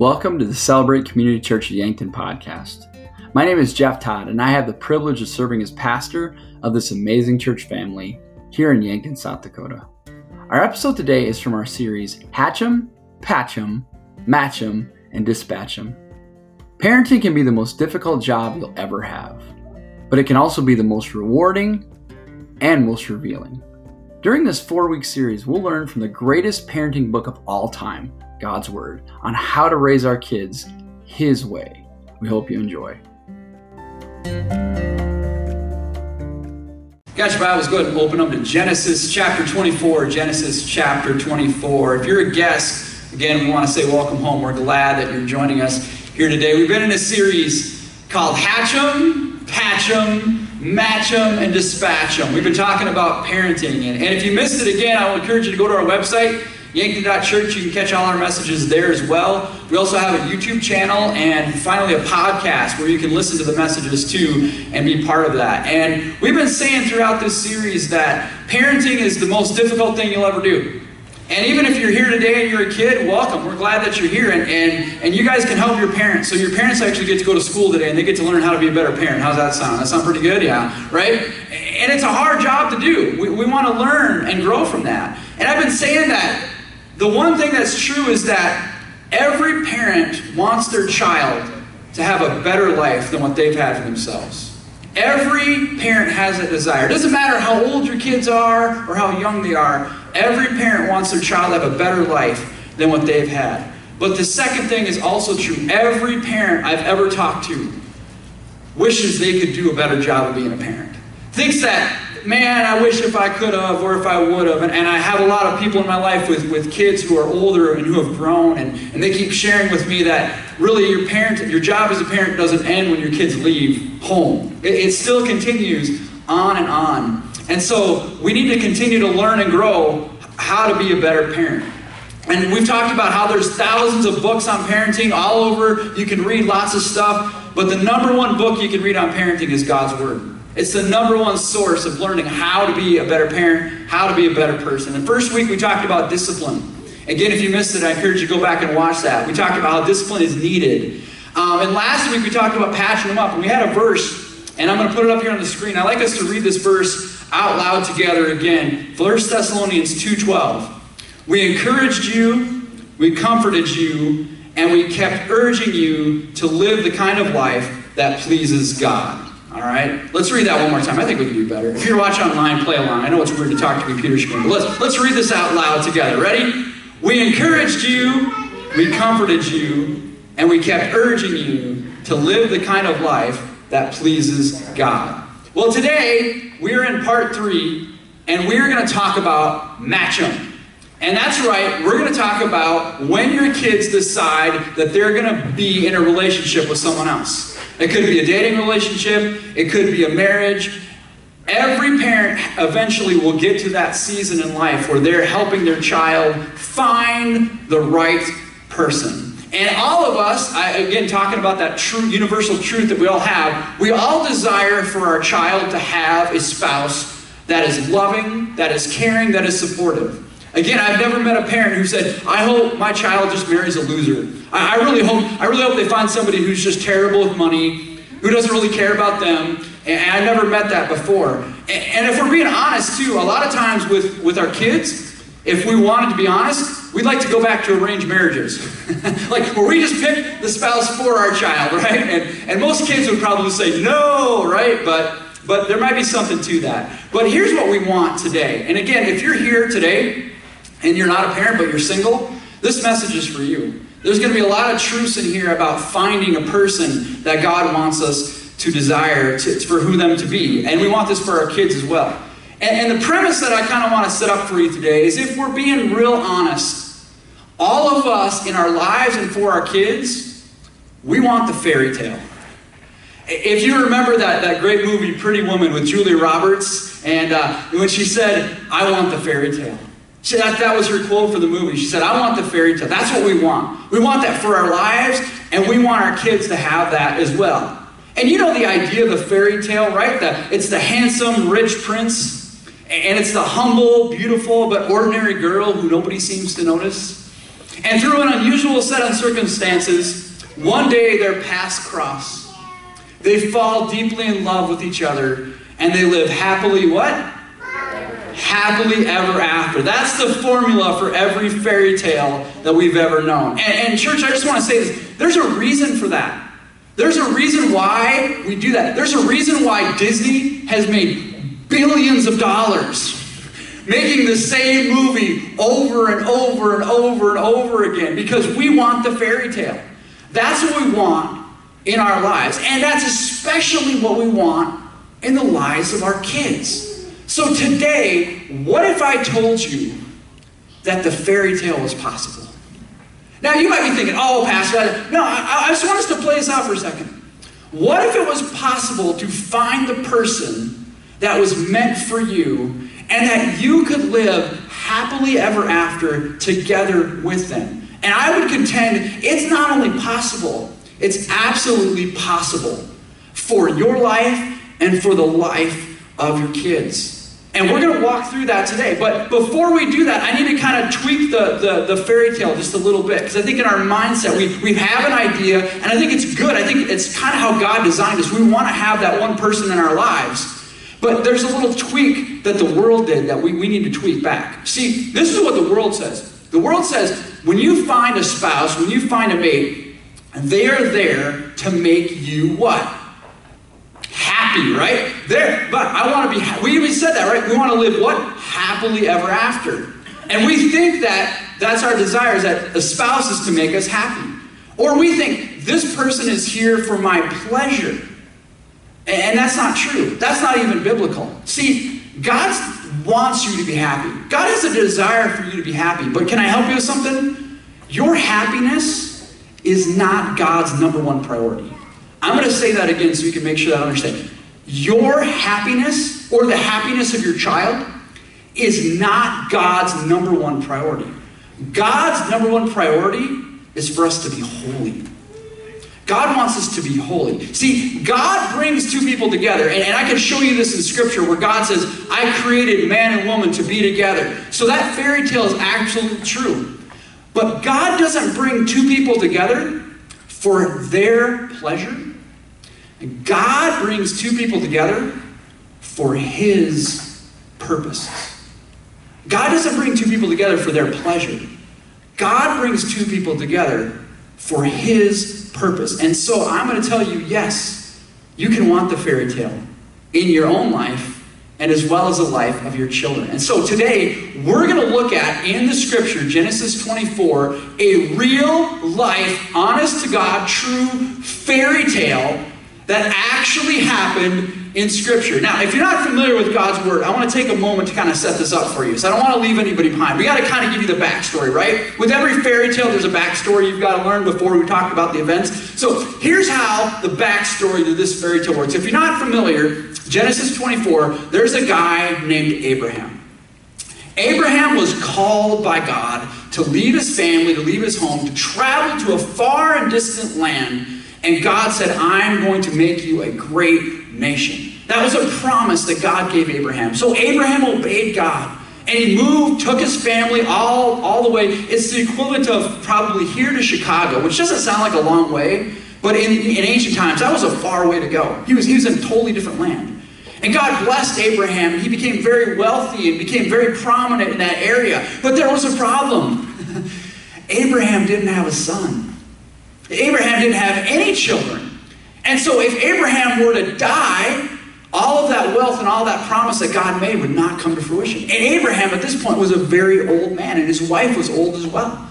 Welcome to the Celebrate Community Church of Yankton podcast. My name is Jeff Todd, and I have the privilege of serving as pastor of this amazing church family here in Yankton, South Dakota. Our episode today is from our series Hatch 'em, Patch 'em, Match 'em, and Dispatch 'em. Parenting can be the most difficult job you'll ever have, but it can also be the most rewarding and most revealing. During this four week series, we'll learn from the greatest parenting book of all time God's Word, on how to raise our kids His way. We hope you enjoy. Got your Bibles, go ahead and open them to Genesis chapter 24. Genesis chapter 24. If you're a guest, again, we want to say welcome home. We're glad that you're joining us here today. We've been in a series called Hatch 'em, Patch 'em, Match 'em, and Dispatch 'em. We've been talking about parenting. And if you missed it again, I will encourage you to go to our website, Yankton.church. You can catch all our messages there as well. We also have a YouTube channel and finally a podcast where you can listen to the messages too and be part of that. And we've been saying throughout this series that parenting is the most difficult thing you'll ever do. And even if you're here today and you're a kid, welcome. We're glad that you're here. And, and, and you guys can help your parents. So your parents actually get to go to school today and they get to learn how to be a better parent. How's that sound? That sound pretty good? Yeah. Right? And it's a hard job to do. We, we want to learn and grow from that. And I've been saying that the one thing that's true is that every parent wants their child to have a better life than what they've had for themselves. Every parent has that desire. It doesn't matter how old your kids are or how young they are, every parent wants their child to have a better life than what they've had. But the second thing is also true. Every parent I've ever talked to wishes they could do a better job of being a parent. Thinks that man, I wish if I could have or if I would have. And, and I have a lot of people in my life with, with kids who are older and who have grown, and, and they keep sharing with me that really your parent, your job as a parent doesn't end when your kids leave home. It, it still continues on and on. And so we need to continue to learn and grow how to be a better parent. And we've talked about how there's thousands of books on parenting all over. You can read lots of stuff, but the number one book you can read on parenting is God's Word. It's the number one source of learning how to be a better parent, how to be a better person. And first week we talked about discipline. Again, if you missed it, I encourage you to go back and watch that. We talked about how discipline is needed. Um, and last week we talked about patching them up, and we had a verse, and I'm going to put it up here on the screen. I'd like us to read this verse out loud together again. 1 Thessalonians 2.12. We encouraged you, we comforted you, and we kept urging you to live the kind of life that pleases God. All right? Let's read that one more time. I think we can do better. If you're watching online, play along. I know it's weird to talk to a computer screen, but let's, let's read this out loud together. Ready? We encouraged you, we comforted you, and we kept urging you to live the kind of life that pleases God. Well, today we're in part three, and we're going to talk about match 'em. And that's right, we're going to talk about when your kids decide that they're going to be in a relationship with someone else. It could be a dating relationship, it could be a marriage. Every parent eventually will get to that season in life where they're helping their child find the right person. And all of us, I, again, talking about that true universal truth that we all have, we all desire for our child to have a spouse that is loving, that is caring, that is supportive. Again, I've never met a parent who said, I hope my child just marries a loser. I, I really hope I really hope they find somebody who's just terrible with money, who doesn't really care about them. And I never met that before. And, and if we're being honest too, a lot of times with, with our kids, if we wanted to be honest, we'd like to go back to arranged marriages. like where we just pick the spouse for our child, right? And, and most kids would probably say no, right? But but there might be something to that. But here's what we want today. And again, if you're here today and you're not a parent but you're single, this message is for you. There's going to be a lot of truths in here about finding a person that God wants us to desire to, for who them to be. And we want this for our kids as well. And, and the premise that I kind of want to set up for you today is if we're being real honest, all of us in our lives and for our kids, we want the fairy tale. If you remember that, that great movie, Pretty Woman, with Julia Roberts, and uh, when she said, I want the fairy tale. She, that, that was her quote for the movie. She said, I want the fairy tale. That's what we want. We want that for our lives, and we want our kids to have that as well. And you know the idea of the fairy tale, right? The, it's the handsome, rich prince, and it's the humble, beautiful, but ordinary girl who nobody seems to notice. And through an unusual set of circumstances, one day their paths cross. They fall deeply in love with each other and they live happily what? Happily ever after. That's the formula for every fairy tale that we've ever known. And, and church, I just want to say this there's a reason for that. There's a reason why we do that. There's a reason why Disney has made billions of dollars making the same movie over and over and over and over again because we want the fairy tale. That's what we want in our lives. And that's especially what we want in the lives of our kids. So today, what if I told you that the fairy tale was possible? Now, you might be thinking, oh, Pastor, no, I, I just want us to play this out for a second. What if it was possible to find the person that was meant for you and that you could live happily ever after together with them? And I would contend it's not only possible, it's absolutely possible for your life and for the life of your kids. And we're going to walk through that today. But before we do that, I need to kind of tweak the, the, the fairy tale just a little bit. Because I think in our mindset, we, we have an idea, and I think it's good. I think it's kind of how God designed us. We want to have that one person in our lives. But there's a little tweak that the world did that we, we need to tweak back. See, this is what the world says. The world says when you find a spouse, when you find a mate, they are there to make you what? Happy, right? There, but I want to be, we even said that, right? We want to live what? Happily ever after. And we think that that's our desire, is that a spouse is to make us happy. Or we think this person is here for my pleasure. And that's not true. That's not even biblical. See, God wants you to be happy. God has a desire for you to be happy. But can I help you with something? Your happiness is not God's number one priority. I'm going to say that again so you can make sure that I understand. Your happiness or the happiness of your child is not God's number one priority. God's number one priority is for us to be holy. God wants us to be holy. See, God brings two people together, and, and, I can show you this in Scripture where God says, I created man and woman to be together. So that fairy tale is actually true. But God doesn't bring two people together for their pleasure. And God brings two people together for His purposes. God doesn't bring two people together for their pleasure. God brings two people together for His purpose. And so I'm going to tell you yes, you can want the fairy tale in your own life and as well as the life of your children. And so today, we're going to look at in the scripture, Genesis 24, a real life, honest to God, true fairy tale that actually happened in Scripture. Now, if you're not familiar with God's Word, I want to take a moment to kind of set this up for you. So I don't want to leave anybody behind. We got to kind of give you the backstory, right? With every fairy tale, there's a backstory you've got to learn before we talk about the events. So here's how the backstory to this fairy tale works. If you're not familiar, Genesis 24, there's a guy named Abraham. Abraham was called by God to leave his family, to leave his home, to travel to a far and distant land and God said, I'm going to make you a great nation. That was a promise that God gave Abraham. So Abraham obeyed God. And he moved, took his family all, all the way. It's the equivalent of probably here to Chicago, which doesn't sound like a long way, but in, in ancient times, that was a far way to go. He was, he was in a totally different land. And God blessed Abraham. He became very wealthy and became very prominent in that area. But there was a problem. Abraham didn't have a son. Abraham didn't have any children. And so if Abraham were to die, all of that wealth and all that promise that God made would not come to fruition. And Abraham at this point was a very old man, and his wife was old as well.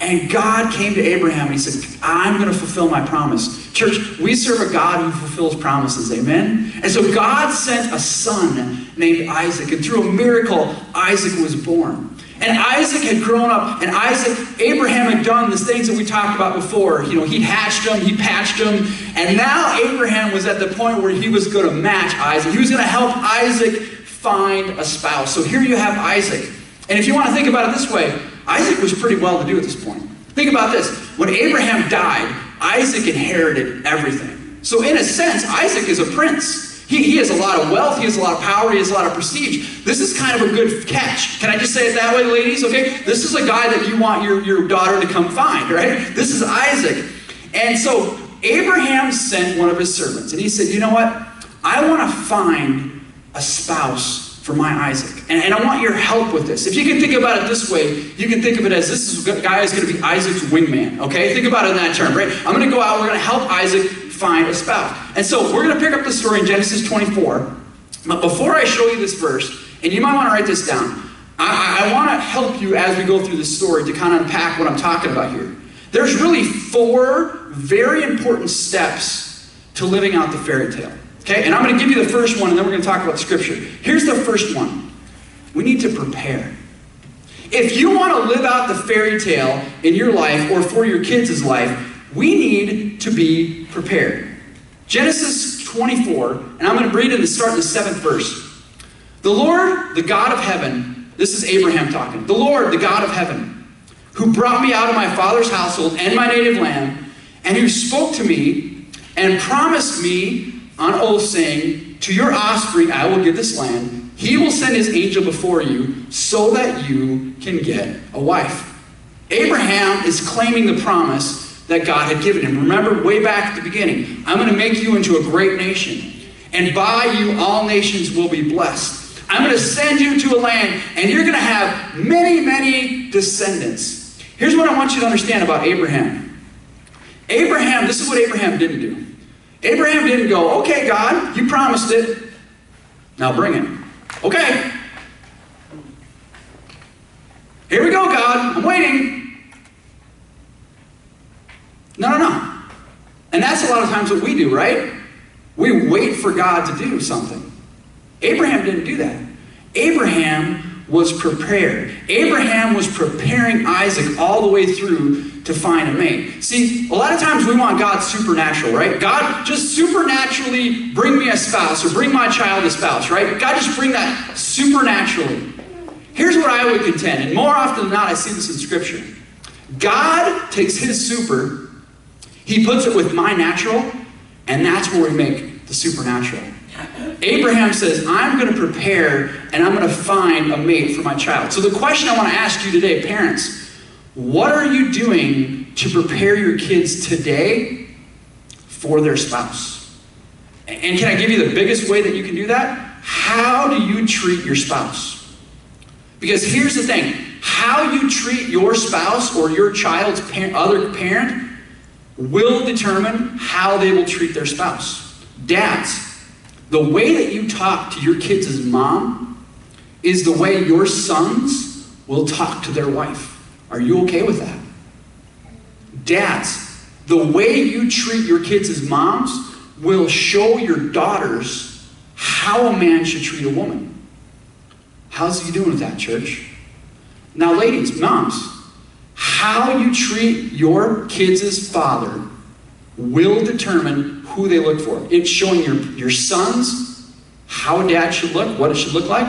And God came to Abraham and he said, I'm going to fulfill my promise. Church, we serve a God who fulfills promises. Amen? And so God sent a son named Isaac, and through a miracle, Isaac was born. And Isaac had grown up, and Isaac, Abraham had done the things that we talked about before. You know, he hatched them, he patched them, and now Abraham was at the point where he was going to match Isaac. He was going to help Isaac find a spouse. So here you have Isaac. And if you want to think about it this way, Isaac was pretty well to do at this point. Think about this. When Abraham died, Isaac inherited everything. So, in a sense, Isaac is a prince. He, he has a lot of wealth, he has a lot of power, he has a lot of prestige. This is kind of a good catch. Can I just say it that way, ladies? Okay? This is a guy that you want your, your daughter to come find, right? This is Isaac. And so Abraham sent one of his servants, and he said, You know what? I want to find a spouse for my Isaac. And, and I want your help with this. If you can think about it this way, you can think of it as this is, guy is going to be Isaac's wingman. Okay? Think about it in that term, right? I'm going to go out, we're going to help Isaac find a spouse. And so we're going to pick up the story in Genesis 24. But before I show you this verse, and you might want to write this down, I, I want to help you as we go through the story to kind of unpack what I'm talking about here. There's really four very important steps to living out the fairy tale. Okay, and I'm going to give you the first one, and then we're going to talk about scripture. Here's the first one we need to prepare. If you want to live out the fairy tale in your life or for your kids' life, we need to be prepared. Genesis 24, and I'm going to read in the start in the seventh verse. The Lord, the God of heaven, this is Abraham talking. The Lord, the God of heaven, who brought me out of my father's household and my native land, and who spoke to me and promised me on oath, saying, To your offspring I will give this land. He will send his angel before you so that you can get a wife. Abraham is claiming the promise that God had given him. Remember, way back at the beginning, I'm going to make you into a great nation, and by you all nations will be blessed. I'm going to send you to a land, and you're going to have many, many descendants. Here's what I want you to understand about Abraham. Abraham, this is what Abraham didn't do. Abraham didn't go, okay, God, you promised it. Now bring it. Okay. Here we go, God. I'm waiting. No, no, no. And that's a lot of times what we do, right? We wait for God to do something. Abraham didn't do that. Abraham was prepared. Abraham was preparing Isaac all the way through to find a mate. See, a lot of times we want God supernatural, right? God, just supernaturally bring me a spouse or bring my child a spouse, right? God, just bring that supernaturally. Here's what I would contend, and more often than not, I see this in Scripture. God takes his super, he puts it with my natural, and that's where we make the supernatural. Abraham says, I'm going to prepare and I'm going to find a mate for my child. So, the question I want to ask you today, parents, what are you doing to prepare your kids today for their spouse? And can I give you the biggest way that you can do that? How do you treat your spouse? Because here's the thing how you treat your spouse or your child's other parent will determine how they will treat their spouse. Dads, the way that you talk to your kids' as mom is the way your sons will talk to their wife. Are you okay with that? Dads, the way you treat your kids as moms will show your daughters how a man should treat a woman. How's he doing with that, church? Now, ladies, moms, how you treat your kids' father will determine who they look for. It's showing your, your sons how a dad should look, what it should look like,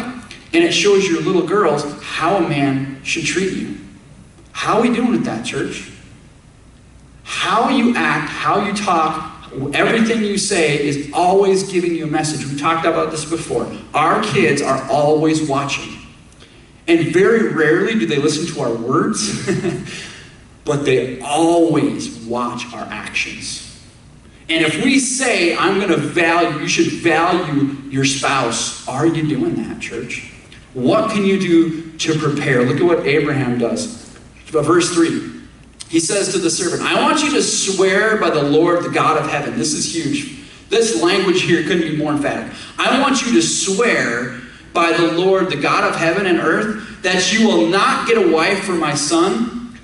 and it shows your little girls how a man should treat you. How are we doing with that, church? How you act, how you talk, everything you say is always giving you a message. We talked about this before. Our kids are always watching. And very rarely do they listen to our words, but they always watch our actions. And if we say, I'm going to value, you should value your spouse, are you doing that, church? What can you do to prepare? Look at what Abraham does. Verse 3. He says to the servant, I want you to swear by the Lord, the God of heaven. This is huge. This language here couldn't be more emphatic. I want you to swear by the Lord, the God of heaven and earth, that you will not get a wife for my son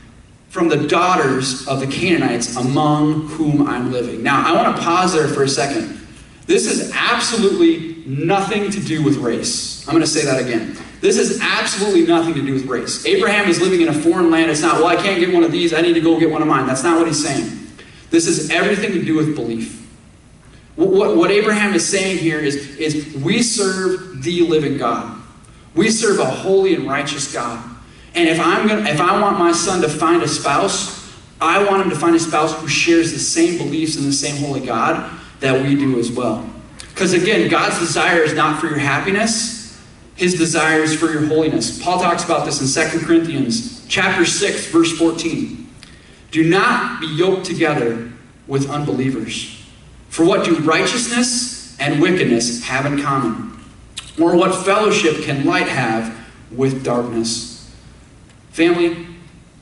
from the daughters of the Canaanites among whom I'm living. Now, I want to pause there for a second. This is absolutely nothing to do with race. I'm going to say that again. This has absolutely nothing to do with race. Abraham is living in a foreign land. It's not, well, I can't get one of these. I need to go get one of mine. That's not what he's saying. This is everything to do with belief. What, what Abraham is saying here is, is we serve the living God. We serve a holy and righteous God. And if I'm gonna, if I want my son to find a spouse, I want him to find a spouse who shares the same beliefs and the same holy God that we do as well. Because again, God's desire is not for your happiness, his desire is for your holiness. Paul talks about this in 2 Corinthians chapter 6, verse 14. Do not be yoked together with unbelievers. For what do righteousness and wickedness have in common? Or what fellowship can light have with darkness? Family,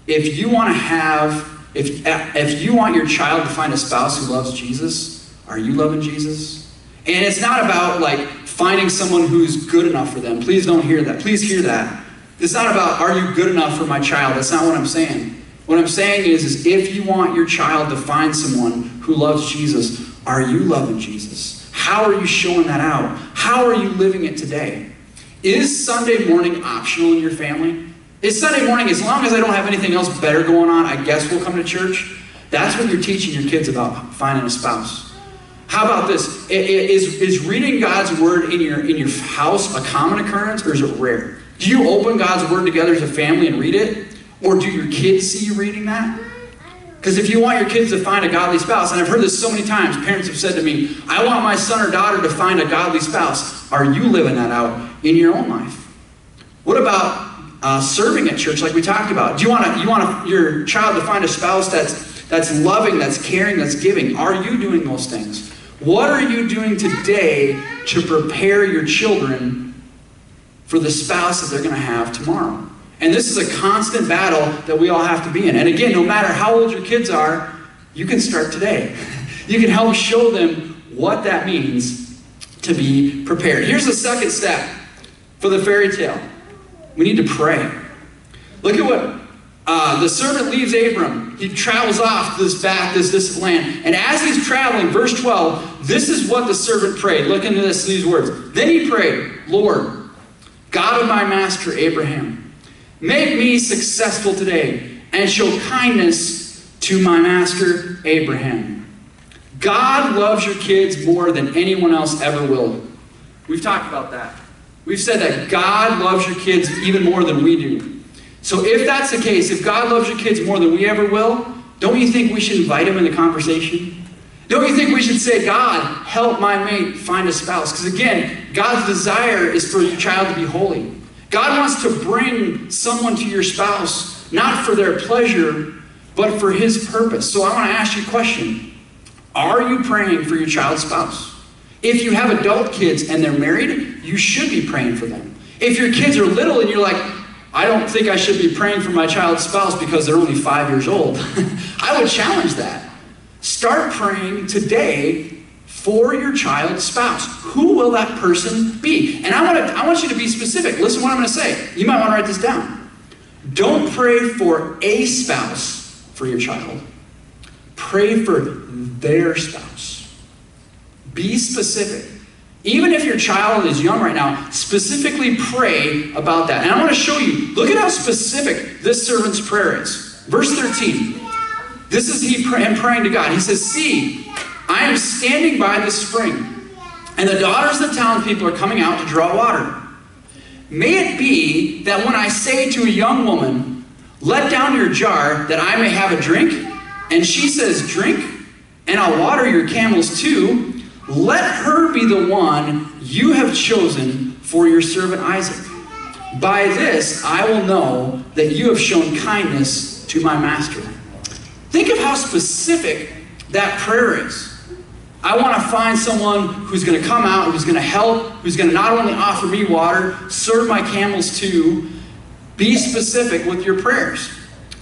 if you want to have, if, if you want your child to find a spouse who loves Jesus, are you loving Jesus? And it's not about like finding someone who's good enough for them. Please don't hear that. Please hear that. It's not about are you good enough for my child. That's not what I'm saying. What I'm saying is, is if you want your child to find someone who loves Jesus, are you loving Jesus? How are you showing that out? How are you living it today? Is Sunday morning optional in your family? Is Sunday morning, as long as I don't have anything else better going on, I guess we'll come to church? That's what you're teaching your kids about finding a spouse. How about this? Is, is reading God's word in your, in your house a common occurrence or is it rare? Do you open God's word together as a family and read it? Or do your kids see you reading that? Because if you want your kids to find a godly spouse, and I've heard this so many times, parents have said to me, I want my son or daughter to find a godly spouse. Are you living that out in your own life? What about uh, serving at church, like we talked about? Do you want you want your child to find a spouse that's that's loving, that's caring, that's giving? Are you doing those things? What are you doing today to prepare your children for the spouse that they're going to have tomorrow? And this is a constant battle that we all have to be in. And again, no matter how old your kids are, you can start today. You can help show them what that means to be prepared. Here's the second step for the fairy tale we need to pray. Look at what uh, the servant leaves Abram. He travels off to this back, this, this land. And as he's traveling, verse 12, this is what the servant prayed. Look into this, these words. Then he prayed, Lord, God of my master Abraham, Make me successful today and show kindness to my master Abraham. God loves your kids more than anyone else ever will. We've talked about that. We've said that God loves your kids even more than we do. So if that's the case, if God loves your kids more than we ever will, don't you think we should invite him in the conversation? Don't you think we should say, God, help my mate find a spouse? Because again, God's desire is for your child to be holy. God wants to bring someone to your spouse, not for their pleasure, but for his purpose. So I want to ask you a question Are you praying for your child's spouse? If you have adult kids and they're married, you should be praying for them. If your kids are little and you're like, I don't think I should be praying for my child's spouse because they're only five years old, I would challenge that. Start praying today for your child's spouse. Who will that person be? And I want, to, I want you to be specific. Listen to what I'm going to say. You might want to write this down. Don't pray for a spouse for your child, pray for their spouse. Be specific. Even if your child is young right now, specifically pray about that. And I want to show you, look at how specific this servant's prayer is. Verse 13. This is he pray, praying to God. He says, See, I am standing by the spring, and the daughters of the townspeople are coming out to draw water. May it be that when I say to a young woman, Let down your jar that I may have a drink, and she says, Drink, and I'll water your camels too, let her be the one you have chosen for your servant Isaac. By this I will know that you have shown kindness to my master. Think of how specific that prayer is. I want to find someone who's going to come out, who's going to help, who's going to not only offer me water, serve my camels too. Be specific with your prayers.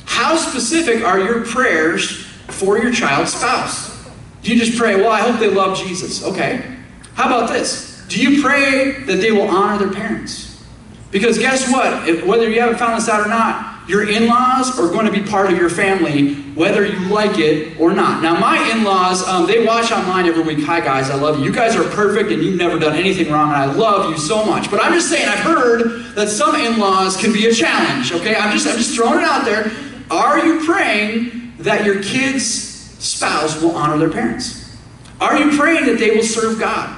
How specific are your prayers for your child's spouse? Do you just pray, well, I hope they love Jesus? Okay. How about this? Do you pray that they will honor their parents? Because guess what? If, whether you haven't found this out or not, your in laws are going to be part of your family, whether you like it or not. Now, my in laws, um, they watch online every week. Hi, guys, I love you. You guys are perfect and you've never done anything wrong, and I love you so much. But I'm just saying, I've heard that some in laws can be a challenge, okay? I'm just, I'm just throwing it out there. Are you praying that your kid's spouse will honor their parents? Are you praying that they will serve God?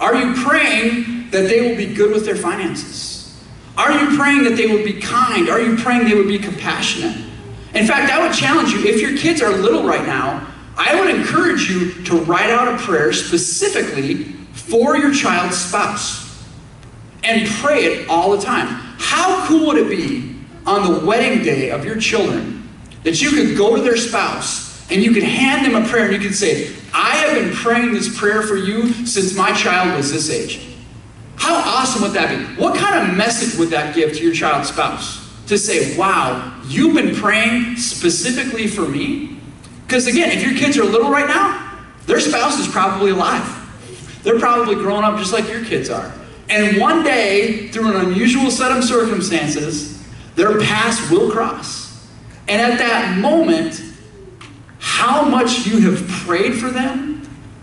Are you praying that they will be good with their finances? Are you praying that they would be kind? Are you praying they would be compassionate? In fact, I would challenge you if your kids are little right now, I would encourage you to write out a prayer specifically for your child's spouse and pray it all the time. How cool would it be on the wedding day of your children that you could go to their spouse and you could hand them a prayer and you could say, I have been praying this prayer for you since my child was this age. How awesome would that be? What kind of message would that give to your child's spouse? To say, wow, you've been praying specifically for me? Because again, if your kids are little right now, their spouse is probably alive. They're probably growing up just like your kids are. And one day, through an unusual set of circumstances, their paths will cross. And at that moment, how much you have prayed for them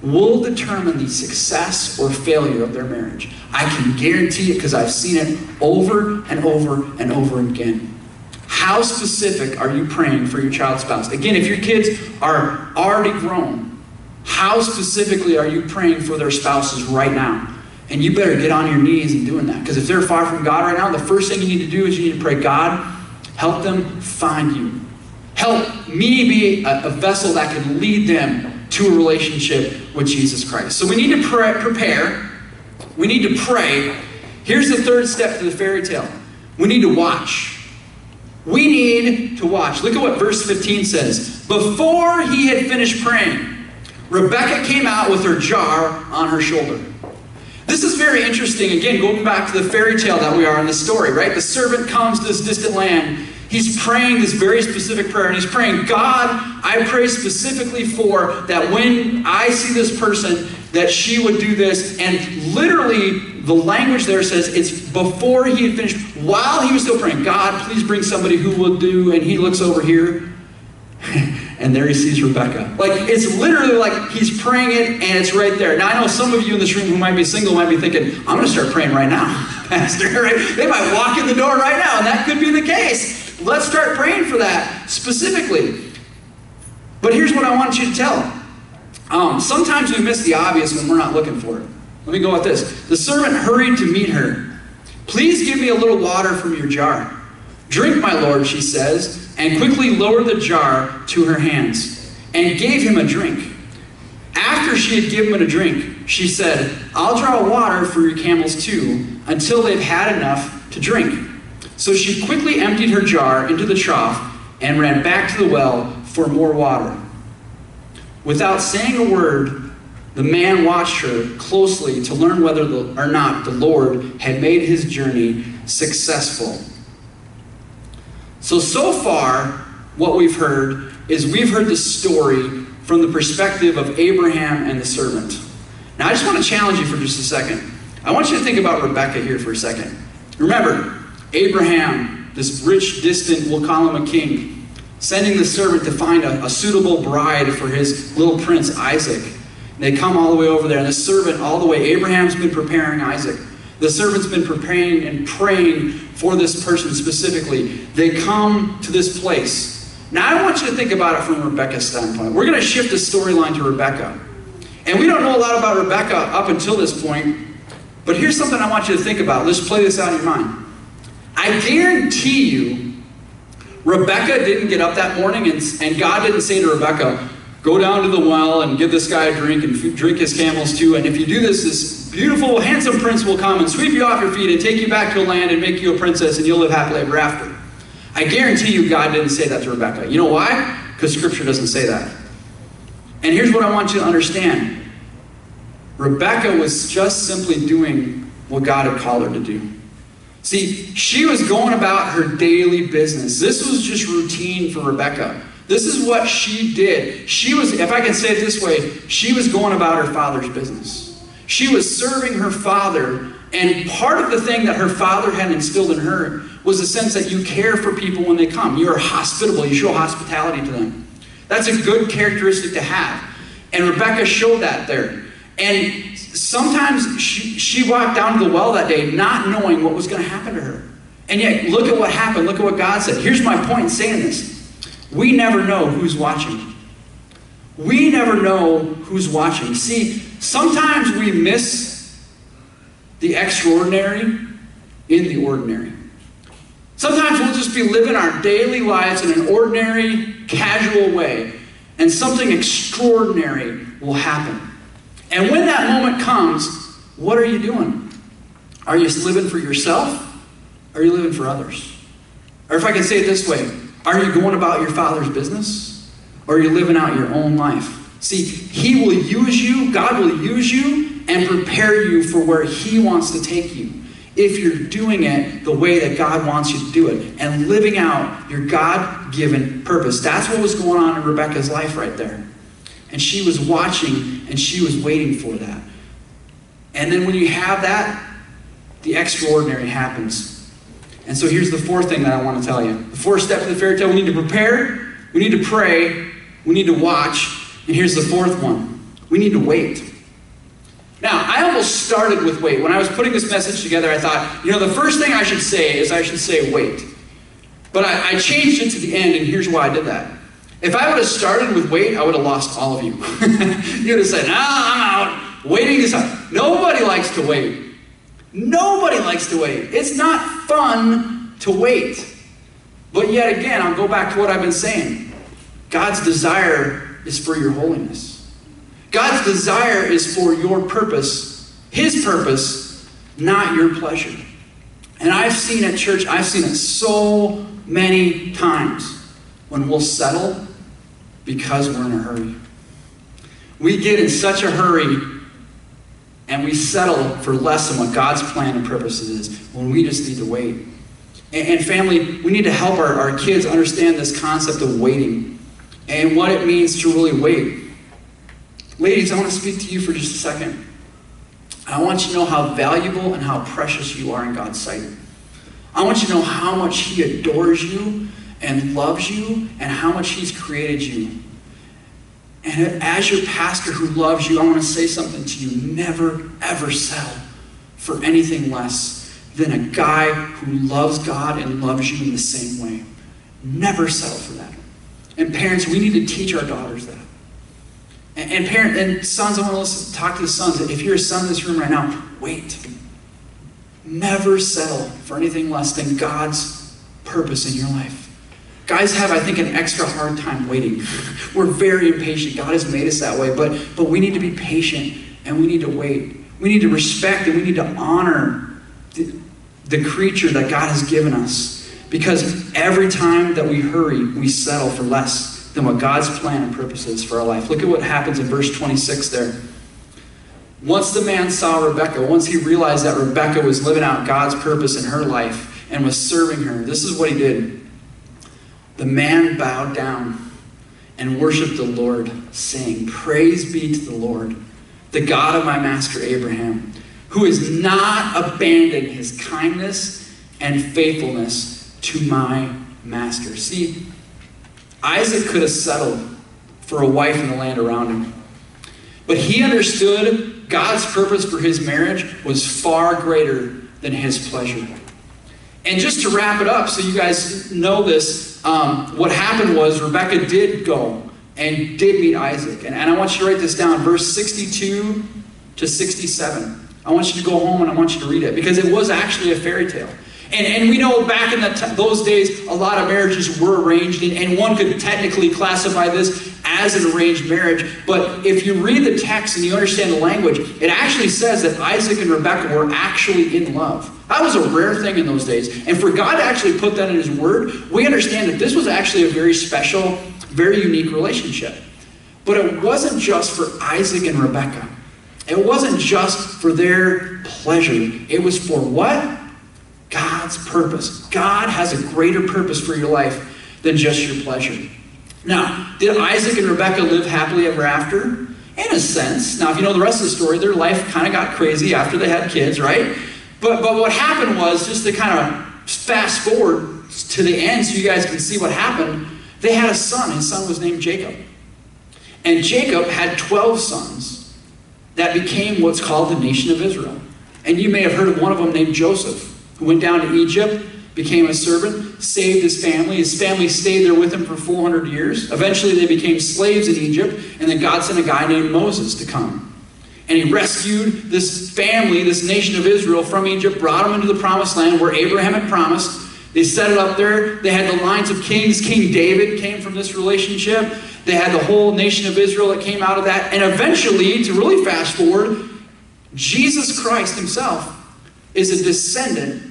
will determine the success or failure of their marriage. I can guarantee it because I've seen it over and over and over again. How specific are you praying for your child's spouse? Again, if your kids are already grown, how specifically are you praying for their spouses right now? And you better get on your knees and doing that. Because if they're far from God right now, the first thing you need to do is you need to pray, God, help them find you. Help me be a, a vessel that can lead them to a relationship with Jesus Christ. So we need to prepare. We need to pray. Here's the third step to the fairy tale we need to watch. We need to watch. Look at what verse 15 says. Before he had finished praying, Rebecca came out with her jar on her shoulder. This is very interesting. Again, going back to the fairy tale that we are in the story, right? The servant comes to this distant land. He's praying this very specific prayer, and he's praying, God, I pray specifically for that when I see this person, that she would do this. And literally, the language there says it's before he had finished, while he was still praying, God, please bring somebody who will do. And he looks over here. and there he sees Rebecca. Like, it's literally like he's praying it and it's right there. Now, I know some of you in this room who might be single might be thinking, I'm going to start praying right now, Pastor. Right? They might walk in the door right now, and that could be the case. Let's start praying for that specifically. But here's what I want you to tell. Um, sometimes we miss the obvious when we're not looking for it. Let me go with this. The servant hurried to meet her. Please give me a little water from your jar. Drink, my lord, she says, and quickly lowered the jar to her hands and gave him a drink. After she had given him a drink, she said, I'll draw water for your camels too, until they've had enough to drink. So she quickly emptied her jar into the trough and ran back to the well for more water. Without saying a word, the man watched her closely to learn whether the, or not the Lord had made his journey successful. So, so far, what we've heard is we've heard the story from the perspective of Abraham and the servant. Now, I just want to challenge you for just a second. I want you to think about Rebecca here for a second. Remember, Abraham, this rich, distant, we'll call him a king, sending the servant to find a, a suitable bride for his little prince Isaac. And they come all the way over there, and the servant, all the way, Abraham's been preparing Isaac. The servant's been preparing and praying for this person specifically. They come to this place. Now, I want you to think about it from Rebecca's standpoint. We're going to shift the storyline to Rebecca. And we don't know a lot about Rebecca up until this point, but here's something I want you to think about. Let's play this out in your mind. I guarantee you, Rebecca didn't get up that morning and, and God didn't say to Rebecca, go down to the well and give this guy a drink and drink his camels too. And if you do this, this beautiful, handsome prince will come and sweep you off your feet and take you back to a land and make you a princess and you'll live happily ever after. I guarantee you God didn't say that to Rebecca. You know why? Because Scripture doesn't say that. And here's what I want you to understand See, she was going about her daily business. This was just routine for Rebecca. This is what she did. She was, if I can say it this way, she was going about her father's business. She was serving her father, and part of the thing that her father had instilled in her was a sense that you care for people when they come. You are hospitable, you show hospitality to them. That's a good characteristic to have. And Rebecca showed that there. And sometimes she, she walked down to the well that day not knowing what was going to happen to her. And yet, look at what happened. Look at what God said. Here's my point in saying this we never know who's watching. We never know who's watching. See, sometimes we miss the extraordinary in the ordinary. Sometimes we'll just be living our daily lives in an ordinary, casual way, and something extraordinary will happen. And when that moment comes, what are you doing? Are you living for yourself? Are you living for others? Or if I can say it this way, are you going about your father's business? Or are you living out your own life? See, he will use you, God will use you and prepare you for where he wants to take you if you're doing it the way that God wants you to do it and living out your God given purpose. That's what was going on in Rebecca's life right there. And she was watching and she was waiting for that. And then when you have that, the extraordinary happens. And so here's the fourth thing that I want to tell you. The fourth step of the fairy tale we need to prepare, we need to pray, we need to watch, and here's the fourth one we need to wait. Now, I almost started with wait. When I was putting this message together, I thought, you know, the first thing I should say is I should say wait. But I, I changed it to the end, and here's why I did that. If I would have started with wait, I would have lost all of you. you would have said, ah, I'm out. Waiting is out. Nobody likes to wait. Nobody likes to wait. It's not fun to wait. But yet again, I'll go back to what I've been saying. God's desire is for your holiness. God's desire is for your purpose, His purpose, not your pleasure. And I've seen at church, I've seen it so many times when we'll settle because we're in a hurry. We get in such a hurry and we settle for less than what God's plan and purpose is when we just need to wait. And, family, we need to help our, our kids understand this concept of waiting and what it means to really wait. Ladies, I want to speak to you for just a second. I want you to know how valuable and how precious you are in God's sight. I want you to know how much He adores you and loves you and how much He's created you. And as your pastor who loves you, I want to say something to you. Never, ever settle for anything less than a guy who loves God and loves you in the same way. Never settle for that. And parents, we need to teach our daughters that. And, and parent and sons, I want to listen, talk to the sons. If you're a son in this room right now, wait. Never settle for anything less than God's purpose in your life. Guys have, I think, an extra hard time waiting. We're very impatient. God has made us that way, but, but we need to be patient and we need to wait. We need to respect and we need to honor the, the creature that God has given us. Because every time that we hurry, we settle for less than what God's plan and purpose is for our life. Look at what happens in verse 26 there. Once the man saw Rebecca, once he realized that Rebecca was living out God's purpose in her life and was serving her, this is what he did. The man bowed down and worshiped the Lord, saying, Praise be to the Lord, the God of my master Abraham, who has not abandoned his kindness and faithfulness to my master. See, Isaac could have settled for a wife in the land around him. But he understood God's purpose for his marriage was far greater than his pleasure. And just to wrap it up, so you guys know this, um, what happened was Rebecca did go and did meet Isaac. And, and I want you to write this down, verse 62 to 67. I want you to go home and I want you to read it because it was actually a fairy tale. And, and we know back in the those days, a lot of marriages were arranged, and, and one could technically classify this as an arranged marriage. But if you read the text and you understand the language, it actually says that Isaac and Rebekah were actually in love. That was a rare thing in those days. And for God to actually put that in His Word, we understand that this was actually a very special, very unique relationship. But it wasn't just for Isaac and Rebekah. It wasn't just for their pleasure. It was for what? God's purpose. God has a greater purpose for your life than just your pleasure. Now, did Isaac and Rebekah live happily ever after? In a sense. Now, if you know the rest of the story, their life kind of got crazy after they had kids, right? But, but what happened was, just to kind of fast forward to the end so you guys can see what happened, they had a son. His son was named Jacob. And Jacob had 12 sons that became what's called the nation of Israel. And you may have heard of one of them named Joseph who went down to Egypt, became a servant, saved his family. His family stayed there with him for 400 years. Eventually, they became slaves in Egypt, and then God sent a guy named Moses to come. And he rescued this family, this nation of Israel from Egypt, brought them into the promised land where Abraham had promised. They set it up there. They had the lines of kings. King David came from this relationship. They had the whole nation of Israel that came out of that. And eventually, to really fast forward, Jesus Christ himself is a descendant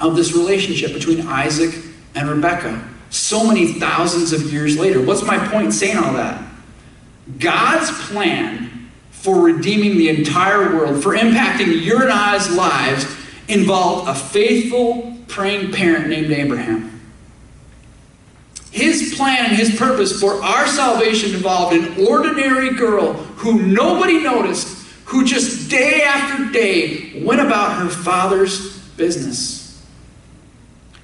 of this relationship between Isaac and Rebekah so many thousands of years later. What's my point saying all that? God's plan for redeeming the entire world, for impacting your and I's lives, involved a faithful, praying parent named Abraham. His plan and his purpose for our salvation involved an ordinary girl who nobody noticed, who just day after day went about her father's business.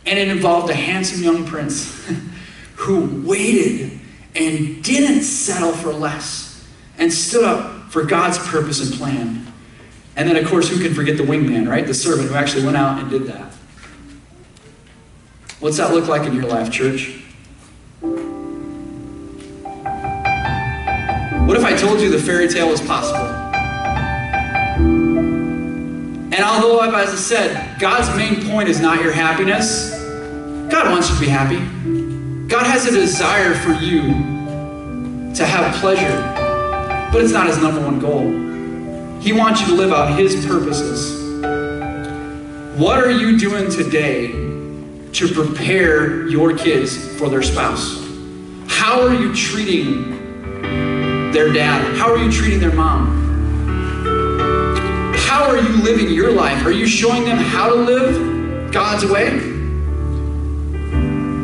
And it involved a handsome young prince who waited and didn't settle for less and stood up for God's purpose and plan. And then, of course, who can forget the wingman, right? The servant who actually went out and did that. What's that look like in your life, church? What if I told you the fairy tale was possible? And although, as I said, God's main point is not your happiness, God wants you to be happy. God has a desire for you to have pleasure, but it's not his number one goal. He wants you to live out his purposes. What are you doing today to prepare your kids for their spouse? How are you treating their dad? How are you treating their mom? How are you living your life? Are you showing them how to live God's way?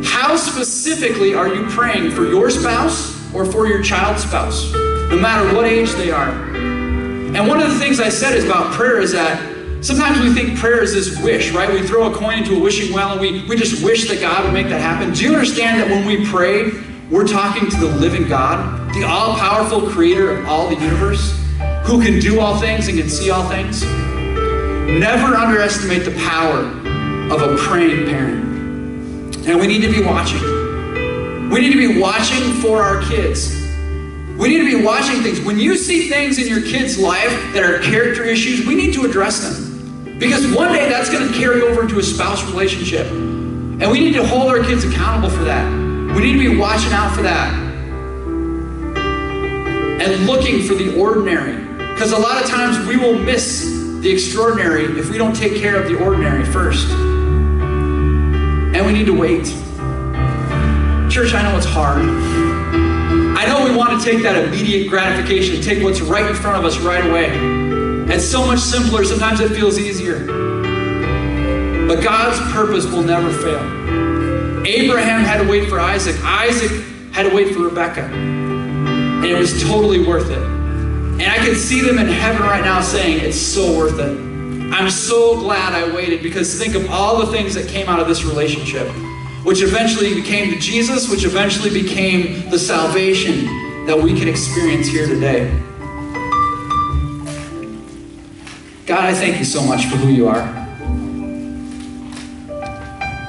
How specifically are you praying for your spouse or for your child's spouse, no matter what age they are? And one of the things I said is about prayer is that sometimes we think prayer is this wish, right? We throw a coin into a wishing well and we, we just wish that God would make that happen. Do you understand that when we pray, we're talking to the living God, the all powerful creator of all the universe, who can do all things and can see all things. Never underestimate the power of a praying parent. And we need to be watching. We need to be watching for our kids. We need to be watching things. When you see things in your kid's life that are character issues, we need to address them. Because one day that's going to carry over into a spouse relationship. And we need to hold our kids accountable for that. We need to be watching out for that and looking for the ordinary. Because a lot of times we will miss the extraordinary if we don't take care of the ordinary first. And we need to wait. Church, I know it's hard. I know we want to take that immediate gratification, take what's right in front of us right away. It's so much simpler. Sometimes it feels easier. But God's purpose will never fail. Abraham had to wait for Isaac. Isaac had to wait for Rebekah. And it was totally worth it. And I can see them in heaven right now saying, It's so worth it. I'm so glad I waited because think of all the things that came out of this relationship, which eventually became to Jesus, which eventually became the salvation that we can experience here today. God, I thank you so much for who you are.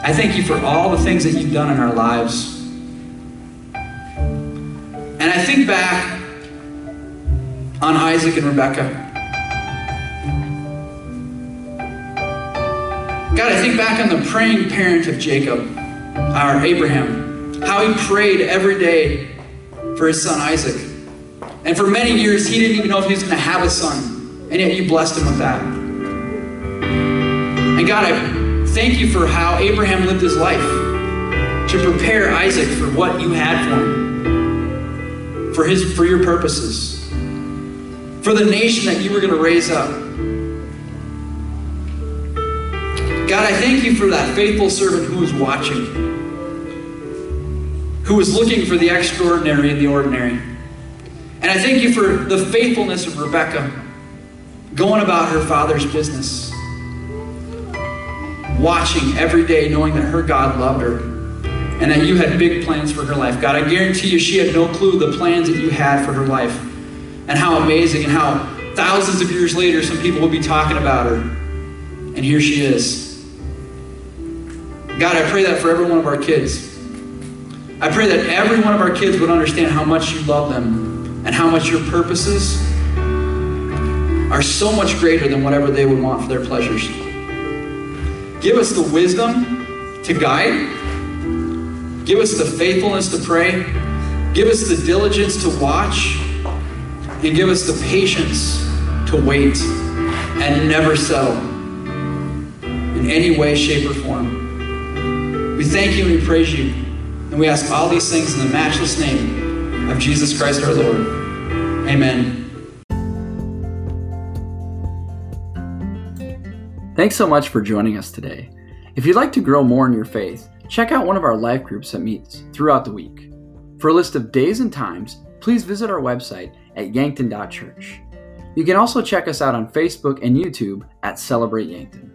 I thank you for all the things that you've done in our lives. And I think back on Isaac and Rebekah. God, I think back on the praying parent of Jacob, our Abraham, how he prayed every day for his son Isaac. And for many years, he didn't even know if he was going to have a son. And yet you blessed him with that. And God, I Thank you for how Abraham lived his life to prepare Isaac for what you had for him, for his for your purposes, for the nation that you were going to raise up. God, I thank you for that faithful servant who was watching, who was looking for the extraordinary and the ordinary. And I thank you for the faithfulness of Rebekah going about her father's business watching every day, knowing that her God loved her and that you had big plans for her life. God, I guarantee you she had no clue the plans that you had for her life and how amazing and how thousands of years later some people will be talking about her. And here she is. God, I pray that for every one of our kids. I pray that every one of our kids would understand how much you love them and how much your purposes are so much greater than whatever they would want for their pleasures. Give us the wisdom to guide. Give us the faithfulness to pray. Give us the diligence to watch. And give us the patience to wait. and never settle in any way, shape, or form. We thank you and we praise you. And we ask all these things in the matchless name of Jesus Christ our Lord. Amen. Thanks so much for joining us today. If you'd like to grow more in your faith, check out one of our life groups that meets throughout the week. For a list of days and times, please visit our website at yankton.church. You can also check us out on Facebook and YouTube at Celebrate Yankton.